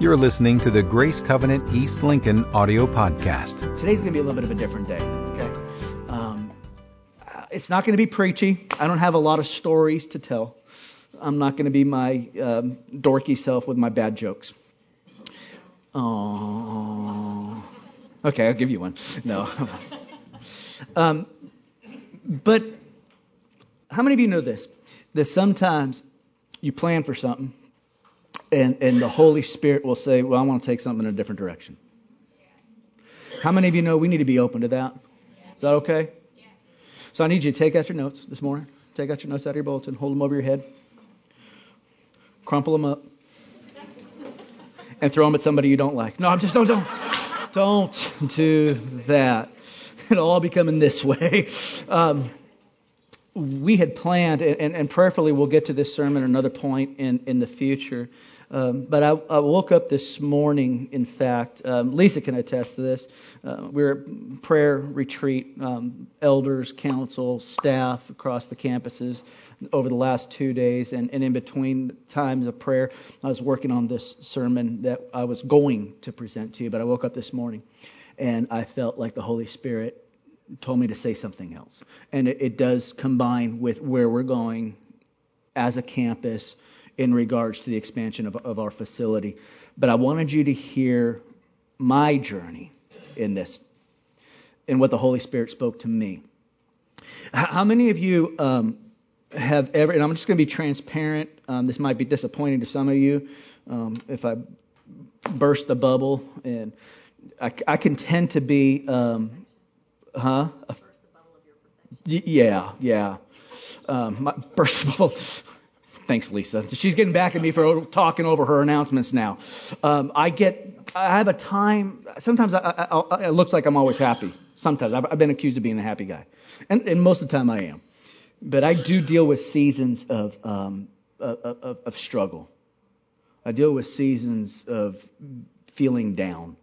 You're listening to the Grace Covenant East Lincoln audio podcast. Today's going to be a little bit of a different day, okay? Um, it's not going to be preachy. I don't have a lot of stories to tell. I'm not going to be my um, dorky self with my bad jokes. Oh, okay, I'll give you one. No. um, but how many of you know this? That sometimes you plan for something and, and the Holy Spirit will say, Well, I want to take something in a different direction. How many of you know we need to be open to that? Is that okay? So I need you to take out your notes this morning. Take out your notes out of your bulletin, hold them over your head, crumple them up, and throw them at somebody you don't like. No, I'm just don't don't don't do that. It'll all be coming this way. Um, we had planned, and, and, prayerfully we'll get to this sermon at another point in, in the future. Um, but I, I, woke up this morning, in fact, um, Lisa can attest to this. Uh, we are at prayer retreat, um, elders, council, staff across the campuses over the last two days. And, and in between times of prayer, I was working on this sermon that I was going to present to you. But I woke up this morning and I felt like the Holy Spirit told me to say something else. And it, it does combine with where we're going as a campus in regards to the expansion of, of our facility. But I wanted you to hear my journey in this and what the Holy Spirit spoke to me. How many of you um, have ever, and I'm just going to be transparent, um, this might be disappointing to some of you um, if I burst the bubble, and I, I can tend to be, um, huh? Yeah, yeah. Um, my, burst the bubble. Thanks, Lisa. She's getting back at me for talking over her announcements now. Um, I get, I have a time. Sometimes I, I, I, it looks like I'm always happy. Sometimes I've, I've, been accused of being a happy guy, and, and, most of the time I am. But I do deal with seasons of, um, of, of struggle. I deal with seasons of feeling down.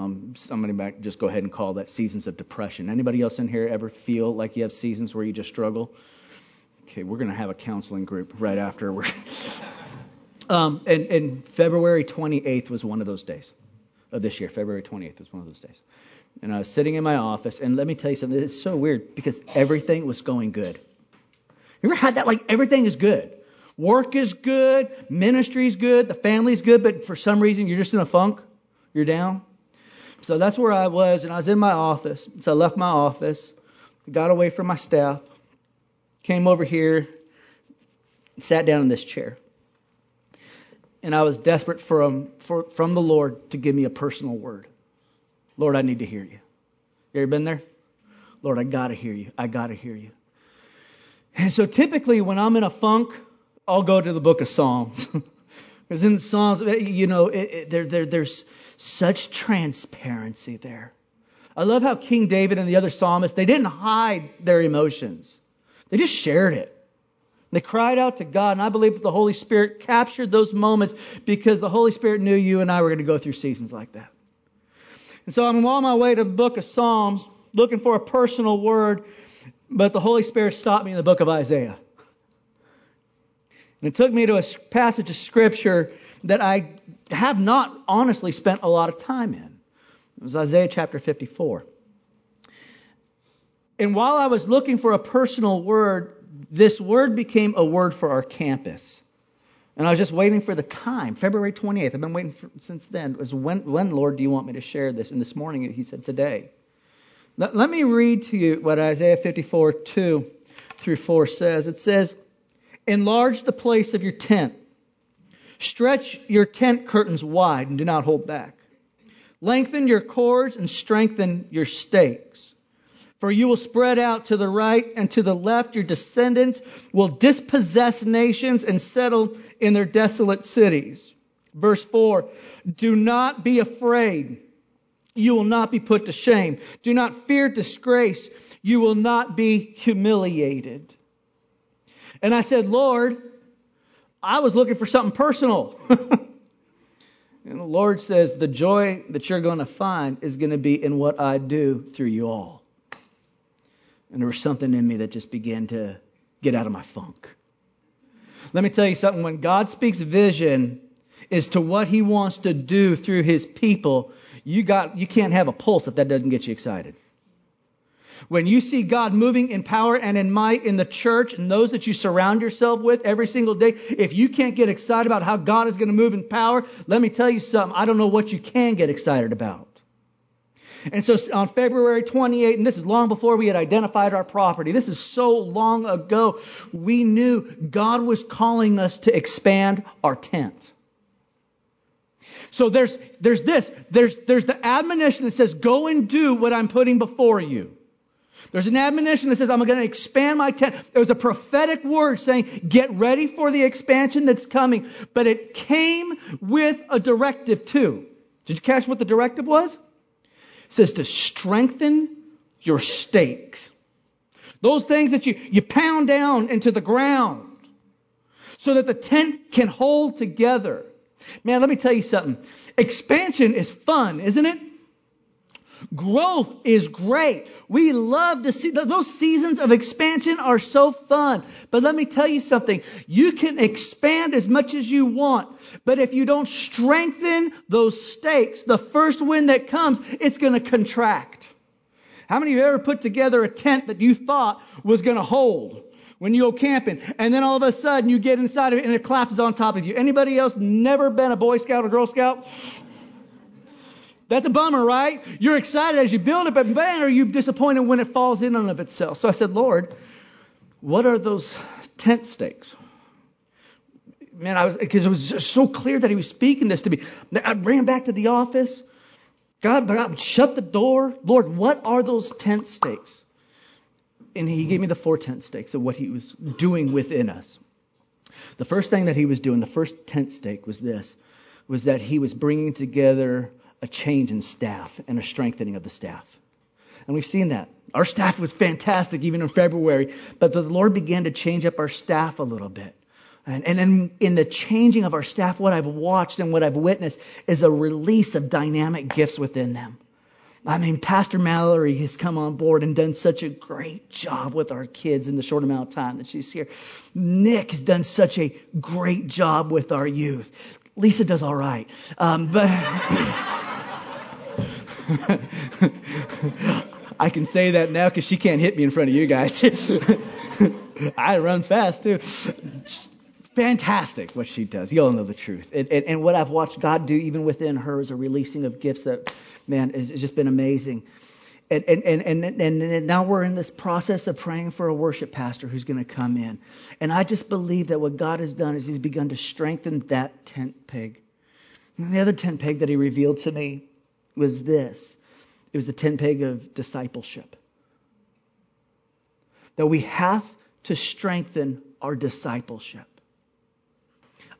Um, somebody might just go ahead and call that seasons of depression. Anybody else in here ever feel like you have seasons where you just struggle? Okay, we're going to have a counseling group right after. Um, and, and February 28th was one of those days of this year. February 28th was one of those days. And I was sitting in my office, and let me tell you something. It's so weird because everything was going good. You ever had that? Like everything is good. Work is good, ministry is good, the family's good, but for some reason you're just in a funk. You're down. So that's where I was, and I was in my office. So I left my office, got away from my staff, came over here, sat down in this chair. And I was desperate for, um, for, from the Lord to give me a personal word. Lord, I need to hear you. You ever been there? Lord, I got to hear you. I got to hear you. And so typically when I'm in a funk, I'll go to the book of Psalms. because in the Psalms, eh, you know, it, it, there, there, there's such transparency there. I love how King David and the other psalmists, they didn't hide their emotions. They just shared it. They cried out to God, and I believe that the Holy Spirit captured those moments because the Holy Spirit knew you and I were going to go through seasons like that. And so I'm on my way to the book of Psalms looking for a personal word, but the Holy Spirit stopped me in the book of Isaiah. And it took me to a passage of scripture that I have not honestly spent a lot of time in. It was Isaiah chapter 54. And while I was looking for a personal word, this word became a word for our campus. And I was just waiting for the time, February 28th. I've been waiting for, since then. It was when, when, Lord, do you want me to share this? And this morning he said, today. Let, let me read to you what Isaiah 54, 2 through 4 says. It says, Enlarge the place of your tent. Stretch your tent curtains wide and do not hold back. Lengthen your cords and strengthen your stakes. For you will spread out to the right and to the left. Your descendants will dispossess nations and settle in their desolate cities. Verse 4 Do not be afraid. You will not be put to shame. Do not fear disgrace. You will not be humiliated. And I said, Lord, I was looking for something personal. and the Lord says, The joy that you're going to find is going to be in what I do through you all. And there was something in me that just began to get out of my funk. Let me tell you something. When God speaks vision, as to what he wants to do through his people, you got you can't have a pulse if that doesn't get you excited. When you see God moving in power and in might in the church and those that you surround yourself with every single day, if you can't get excited about how God is going to move in power, let me tell you something. I don't know what you can get excited about. And so on February 28, and this is long before we had identified our property, this is so long ago, we knew God was calling us to expand our tent. So there's, there's this, there's, there's the admonition that says, go and do what I'm putting before you. There's an admonition that says, I'm going to expand my tent. There's a prophetic word saying, get ready for the expansion that's coming. But it came with a directive too. Did you catch what the directive was? It says to strengthen your stakes. Those things that you, you pound down into the ground so that the tent can hold together. Man, let me tell you something. Expansion is fun, isn't it? Growth is great. We love to see those seasons of expansion are so fun. But let me tell you something. You can expand as much as you want, but if you don't strengthen those stakes, the first wind that comes, it's going to contract. How many of you ever put together a tent that you thought was going to hold? when you go camping, and then all of a sudden you get inside of it and it collapses on top of you. Anybody else never been a Boy Scout or Girl Scout? That's a bummer, right? You're excited as you build it, but man, are you disappointed when it falls in on of itself? So I said, Lord, what are those tent stakes? Man, I was because it was just so clear that He was speaking this to me. I ran back to the office. God, God, shut the door. Lord, what are those tent stakes? And He gave me the four tent stakes of what He was doing within us. The first thing that He was doing, the first tent stake was this, was that He was bringing together a change in staff and a strengthening of the staff. And we've seen that. Our staff was fantastic even in February, but the Lord began to change up our staff a little bit. And, and in, in the changing of our staff, what I've watched and what I've witnessed is a release of dynamic gifts within them. I mean, Pastor Mallory has come on board and done such a great job with our kids in the short amount of time that she's here. Nick has done such a great job with our youth. Lisa does all right. Um, but. I can say that now because she can't hit me in front of you guys. I run fast too. Fantastic what she does. You all know the truth. And, and, and, what I've watched God do even within her is a releasing of gifts that, man, has just been amazing. And, and, and, and, and now we're in this process of praying for a worship pastor who's going to come in. And I just believe that what God has done is he's begun to strengthen that tent peg. And the other tent peg that he revealed to me was this it was the tent peg of discipleship. That we have to strengthen our discipleship.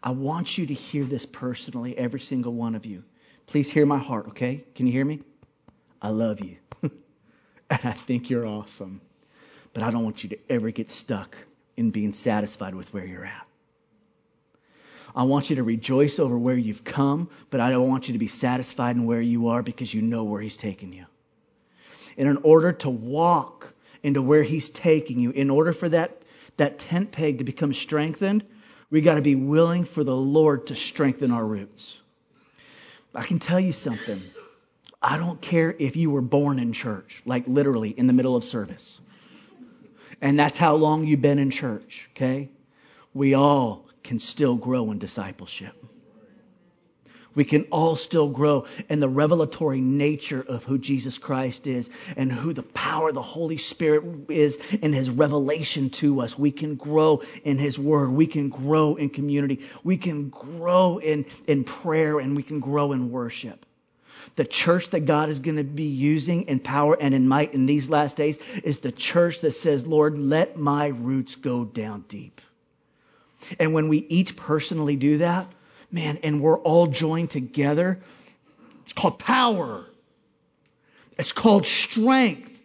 I want you to hear this personally, every single one of you. Please hear my heart, okay? Can you hear me? I love you. and I think you're awesome. But I don't want you to ever get stuck in being satisfied with where you're at. I want you to rejoice over where you've come, but I don't want you to be satisfied in where you are because you know where He's taking you. And in order to walk into where He's taking you, in order for that, that tent peg to become strengthened, we got to be willing for the Lord to strengthen our roots. I can tell you something. I don't care if you were born in church, like literally in the middle of service. And that's how long you've been in church, okay? We all can still grow in discipleship. We can all still grow in the revelatory nature of who Jesus Christ is and who the power of the Holy Spirit is in his revelation to us. We can grow in his word. We can grow in community. We can grow in, in prayer and we can grow in worship. The church that God is going to be using in power and in might in these last days is the church that says, Lord, let my roots go down deep. And when we each personally do that, man, and we're all joined together, it's called power. It's called strength.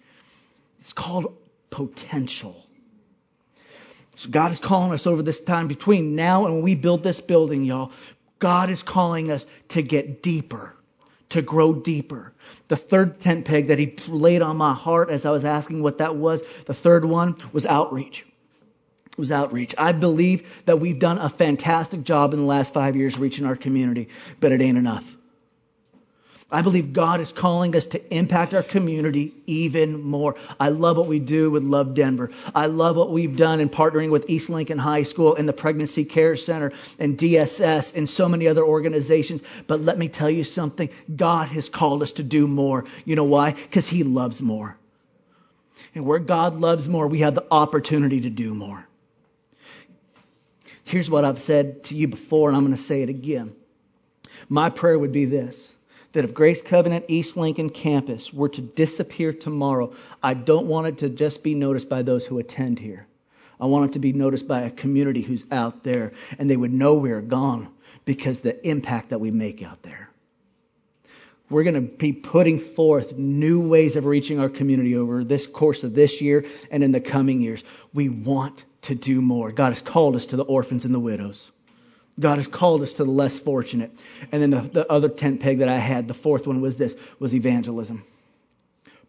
It's called potential. So God is calling us over this time between now and when we build this building, y'all. God is calling us to get deeper, to grow deeper. The third tent peg that he laid on my heart as I was asking what that was, the third one was outreach. Was outreach. I believe that we've done a fantastic job in the last five years reaching our community, but it ain't enough. I believe God is calling us to impact our community even more. I love what we do with Love Denver. I love what we've done in partnering with East Lincoln High School and the Pregnancy Care Center and DSS and so many other organizations. But let me tell you something. God has called us to do more. You know why? Because He loves more. And where God loves more, we have the opportunity to do more. Here's what I've said to you before, and I'm going to say it again. My prayer would be this that if Grace Covenant East Lincoln campus were to disappear tomorrow, I don't want it to just be noticed by those who attend here. I want it to be noticed by a community who's out there, and they would know we're gone because the impact that we make out there. We're going to be putting forth new ways of reaching our community over this course of this year and in the coming years. We want to do more. God has called us to the orphans and the widows. God has called us to the less fortunate. And then the, the other tent peg that I had, the fourth one was this, was evangelism.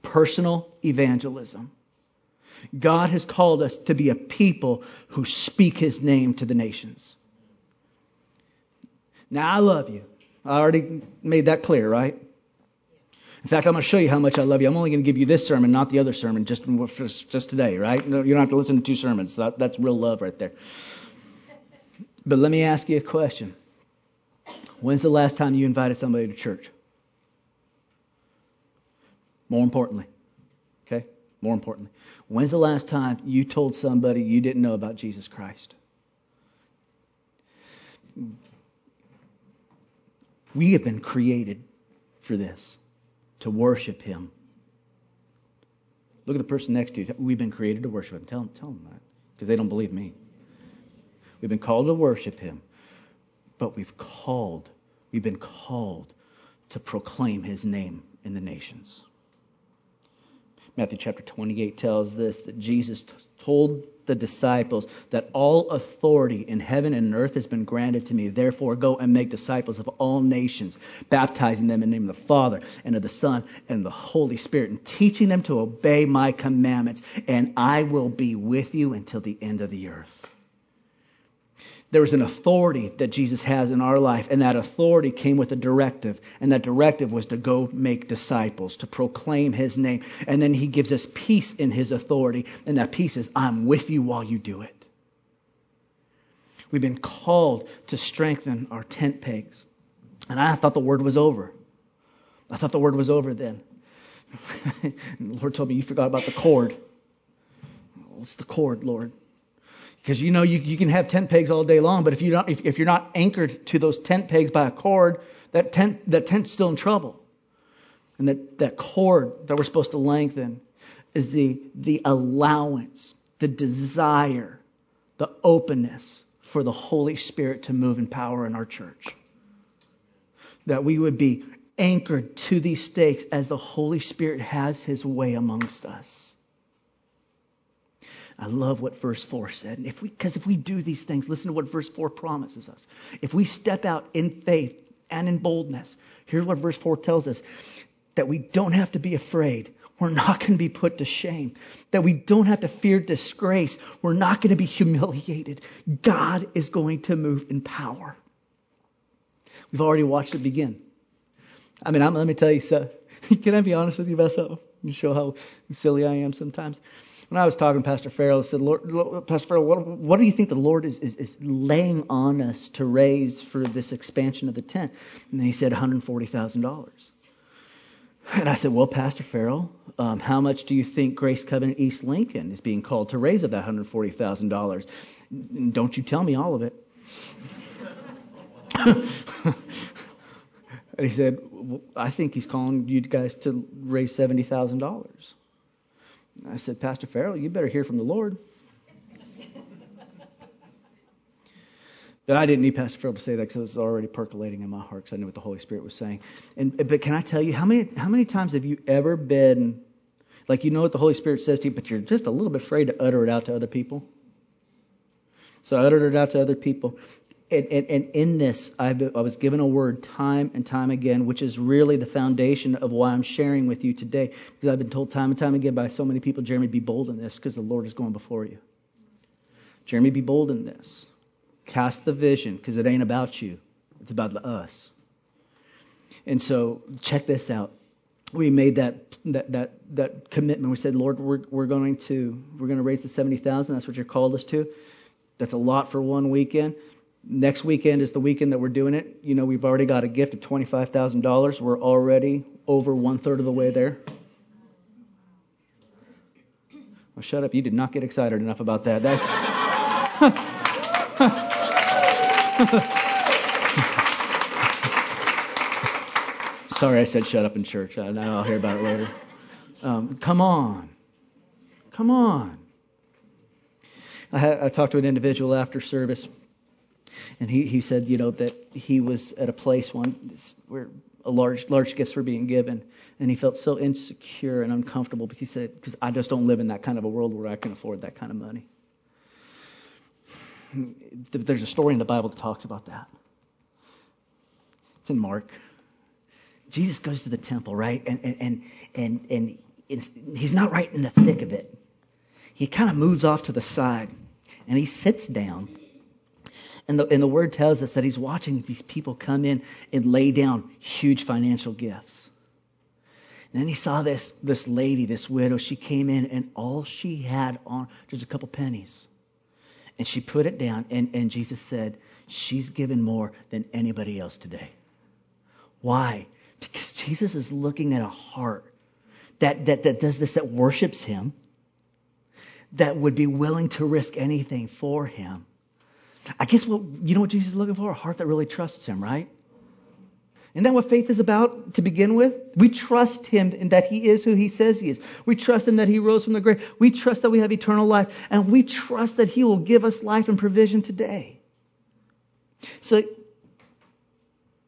Personal evangelism. God has called us to be a people who speak his name to the nations. Now I love you. I already made that clear, right? In fact, I'm going to show you how much I love you. I'm only going to give you this sermon, not the other sermon, just just today, right? You don't have to listen to two sermons. That, that's real love right there. But let me ask you a question. When's the last time you invited somebody to church? More importantly, okay? More importantly, when's the last time you told somebody you didn't know about Jesus Christ? We have been created for this, to worship Him. Look at the person next to you. We've been created to worship Him. Tell them, tell them that, because they don't believe me. We've been called to worship him, but we've called, we've been called to proclaim his name in the nations. Matthew chapter 28 tells this that Jesus t- told the disciples that all authority in heaven and earth has been granted to me. Therefore, go and make disciples of all nations, baptizing them in the name of the Father and of the Son and of the Holy Spirit, and teaching them to obey my commandments. And I will be with you until the end of the earth there was an authority that Jesus has in our life, and that authority came with a directive, and that directive was to go make disciples, to proclaim his name. And then he gives us peace in his authority, and that peace is, I'm with you while you do it. We've been called to strengthen our tent pegs. And I thought the word was over. I thought the word was over then. the Lord told me, You forgot about the cord. What's the cord, Lord? Because you know you, you can have tent pegs all day long, but if you don't if, if you're not anchored to those tent pegs by a cord, that tent that tent's still in trouble. And that, that cord that we're supposed to lengthen is the the allowance, the desire, the openness for the Holy Spirit to move in power in our church. That we would be anchored to these stakes as the Holy Spirit has his way amongst us. I love what verse 4 said. If we, because if we do these things, listen to what verse 4 promises us. If we step out in faith and in boldness, here's what verse 4 tells us that we don't have to be afraid. We're not going to be put to shame. That we don't have to fear disgrace. We're not going to be humiliated. God is going to move in power. We've already watched it begin. I mean, I'm, let me tell you so. Can I be honest with you about something? You show how silly I am sometimes when I was talking to Pastor Farrell, I said, Lord, Pastor Farrell, what, what, do you think the Lord is, is, is laying on us to raise for this expansion of the tent? And he said $140,000. And I said, Well, Pastor Farrell, um, how much do you think Grace Covenant East Lincoln is being called to raise of that $140,000? Don't you tell me all of it. and he said, well, I think he's calling you guys to raise $70,000. I said, Pastor Farrell, you better hear from the Lord. But I didn't need Pastor Farrell to say that because it was already percolating in my heart because I knew what the Holy Spirit was saying. And but can I tell you how many how many times have you ever been like you know what the Holy Spirit says to you, but you're just a little bit afraid to utter it out to other people? So I uttered it out to other people and, and, and, in this, I, I was given a word time and time again, which is really the foundation of why I'm sharing with you today. Because I've been told time and time again by so many people, Jeremy, be bold in this because the Lord is going before you. Jeremy, be bold in this. Cast the vision because it ain't about you, it's about us. And so, check this out. We made that that that that commitment. We said, Lord, we're we're going to we're going to raise the seventy thousand. That's what you're called us to. That's a lot for one weekend. Next weekend is the weekend that we're doing it. You know, we've already got a gift of twenty five thousand dollars. We're already over one third of the way there. Well, shut up. You did not get excited enough about that. That's. Sorry, I said shut up in church. I, I'll hear about it later. Um, come on. Come on. I, had, I talked to an individual after service, and he, he said, you know, that he was at a place one where a large large gifts were being given, and he felt so insecure and uncomfortable because he said, because I just don't live in that kind of a world where I can afford that kind of money. There's a story in the Bible that talks about that. It's in Mark. Jesus goes to the temple, right? And and and and, and he's not right in the thick of it. He kind of moves off to the side, and he sits down. And the, and the word tells us that he's watching these people come in and lay down huge financial gifts. And then he saw this, this lady, this widow. She came in, and all she had on just a couple pennies. And she put it down, and, and Jesus said, She's given more than anybody else today. Why? Because Jesus is looking at a heart that, that, that does this, that worships him, that would be willing to risk anything for him. I guess what you know what Jesus is looking for? A heart that really trusts him, right? Isn't that what faith is about to begin with? We trust him in that he is who he says he is. We trust him that he rose from the grave. We trust that we have eternal life. And we trust that he will give us life and provision today. So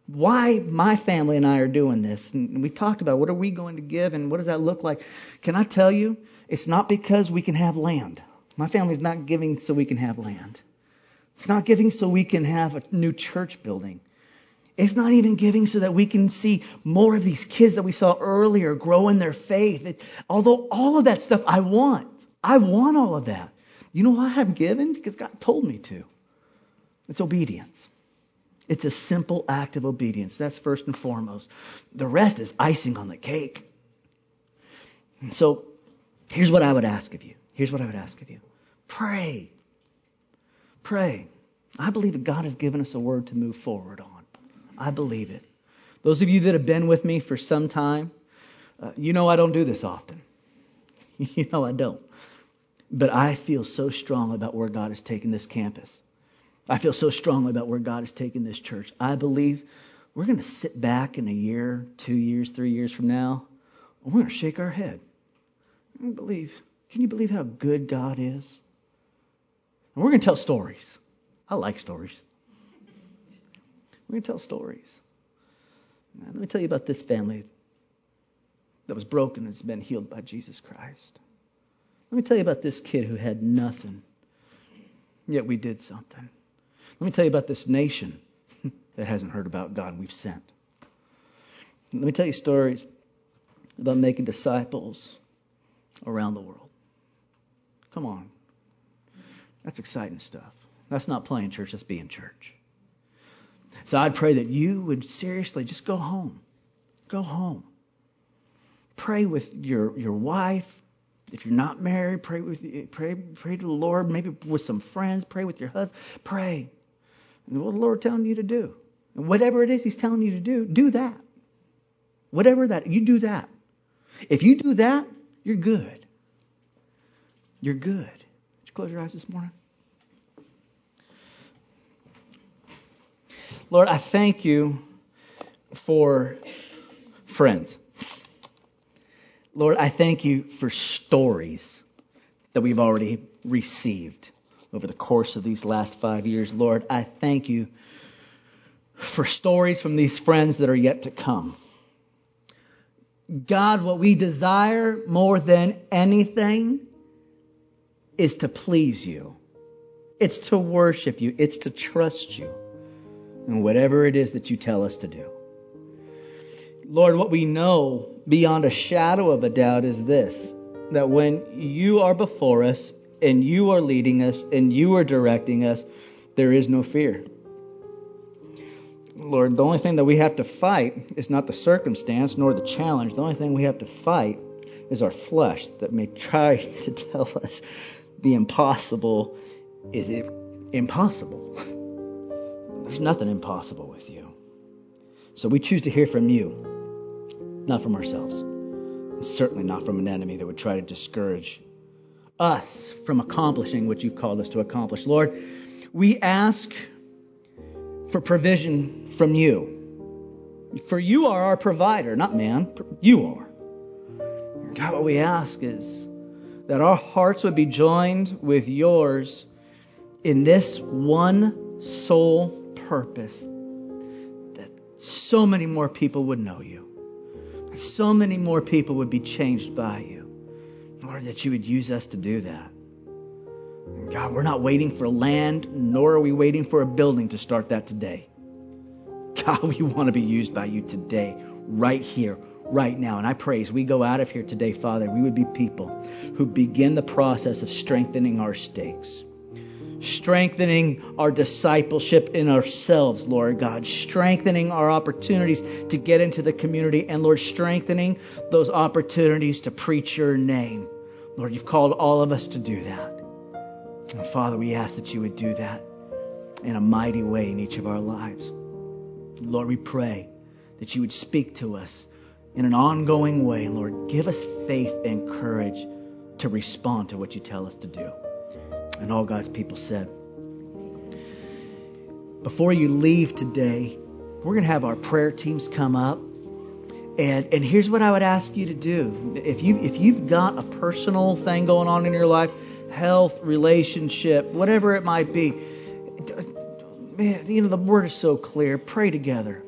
why my family and I are doing this. And we talked about what are we going to give and what does that look like. Can I tell you, it's not because we can have land. My family's not giving so we can have land. It's not giving so we can have a new church building. It's not even giving so that we can see more of these kids that we saw earlier grow in their faith. It, although all of that stuff I want. I want all of that. You know why I haven't given? Because God told me to. It's obedience. It's a simple act of obedience. That's first and foremost. The rest is icing on the cake. And so here's what I would ask of you. Here's what I would ask of you. Pray. Pray. I believe that God has given us a word to move forward on. I believe it. Those of you that have been with me for some time, uh, you know I don't do this often. you know I don't. But I feel so strong about where God has taken this campus. I feel so strongly about where God has taken this church. I believe we're going to sit back in a year, two years, three years from now, and we're going to shake our head. I believe. Can you believe how good God is? And we're going to tell stories. I like stories. We're going to tell stories. Now, let me tell you about this family that was broken and has been healed by Jesus Christ. Let me tell you about this kid who had nothing, yet we did something. Let me tell you about this nation that hasn't heard about God we've sent. Let me tell you stories about making disciples around the world. Come on. That's exciting stuff. That's not playing church, that's being church. So I'd pray that you would seriously just go home. Go home. Pray with your, your wife, if you're not married, pray with pray pray to the Lord. Maybe with some friends. Pray with your husband. Pray. And what the Lord telling you to do. And whatever it is He's telling you to do, do that. Whatever that, you do that. If you do that, you're good. You're good. You close your eyes this morning? Lord, I thank you for friends. Lord, I thank you for stories that we've already received over the course of these last five years. Lord, I thank you for stories from these friends that are yet to come. God, what we desire more than anything is to please you. It's to worship you. It's to trust you in whatever it is that you tell us to do. Lord, what we know beyond a shadow of a doubt is this that when you are before us, and you are leading us and you are directing us, there is no fear. Lord, the only thing that we have to fight is not the circumstance nor the challenge. The only thing we have to fight is our flesh that may try to tell us the impossible is it impossible. There's nothing impossible with you. So we choose to hear from you, not from ourselves, and certainly not from an enemy that would try to discourage us from accomplishing what you've called us to accomplish. Lord, we ask for provision from you. For you are our provider, not man. You are. God, what we ask is that our hearts would be joined with yours in this one sole purpose that so many more people would know you. So many more people would be changed by you. Lord, that you would use us to do that. God, we're not waiting for land, nor are we waiting for a building to start that today. God, we want to be used by you today, right here, right now. And I pray as we go out of here today, Father, we would be people who begin the process of strengthening our stakes, strengthening our discipleship in ourselves, Lord God, strengthening our opportunities to get into the community, and Lord, strengthening those opportunities to preach your name. Lord, you've called all of us to do that. And Father, we ask that you would do that in a mighty way in each of our lives. Lord, we pray that you would speak to us in an ongoing way. Lord, give us faith and courage to respond to what you tell us to do. And all God's people said, before you leave today, we're going to have our prayer teams come up. And, and here's what I would ask you to do. If, you, if you've got a personal thing going on in your life, health, relationship, whatever it might be. Man, you know, the word is so clear. Pray together.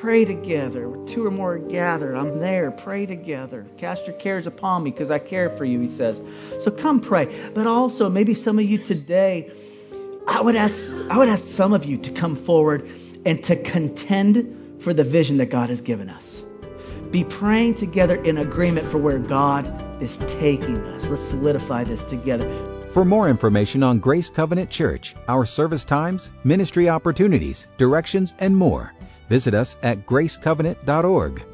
Pray together. Two or more gathered. I'm there. Pray together. Cast your cares upon me because I care for you, he says. So come pray. But also, maybe some of you today, I would ask, I would ask some of you to come forward and to contend for the vision that God has given us. Be praying together in agreement for where God is taking us. Let's solidify this together. For more information on Grace Covenant Church, our service times, ministry opportunities, directions, and more, visit us at gracecovenant.org.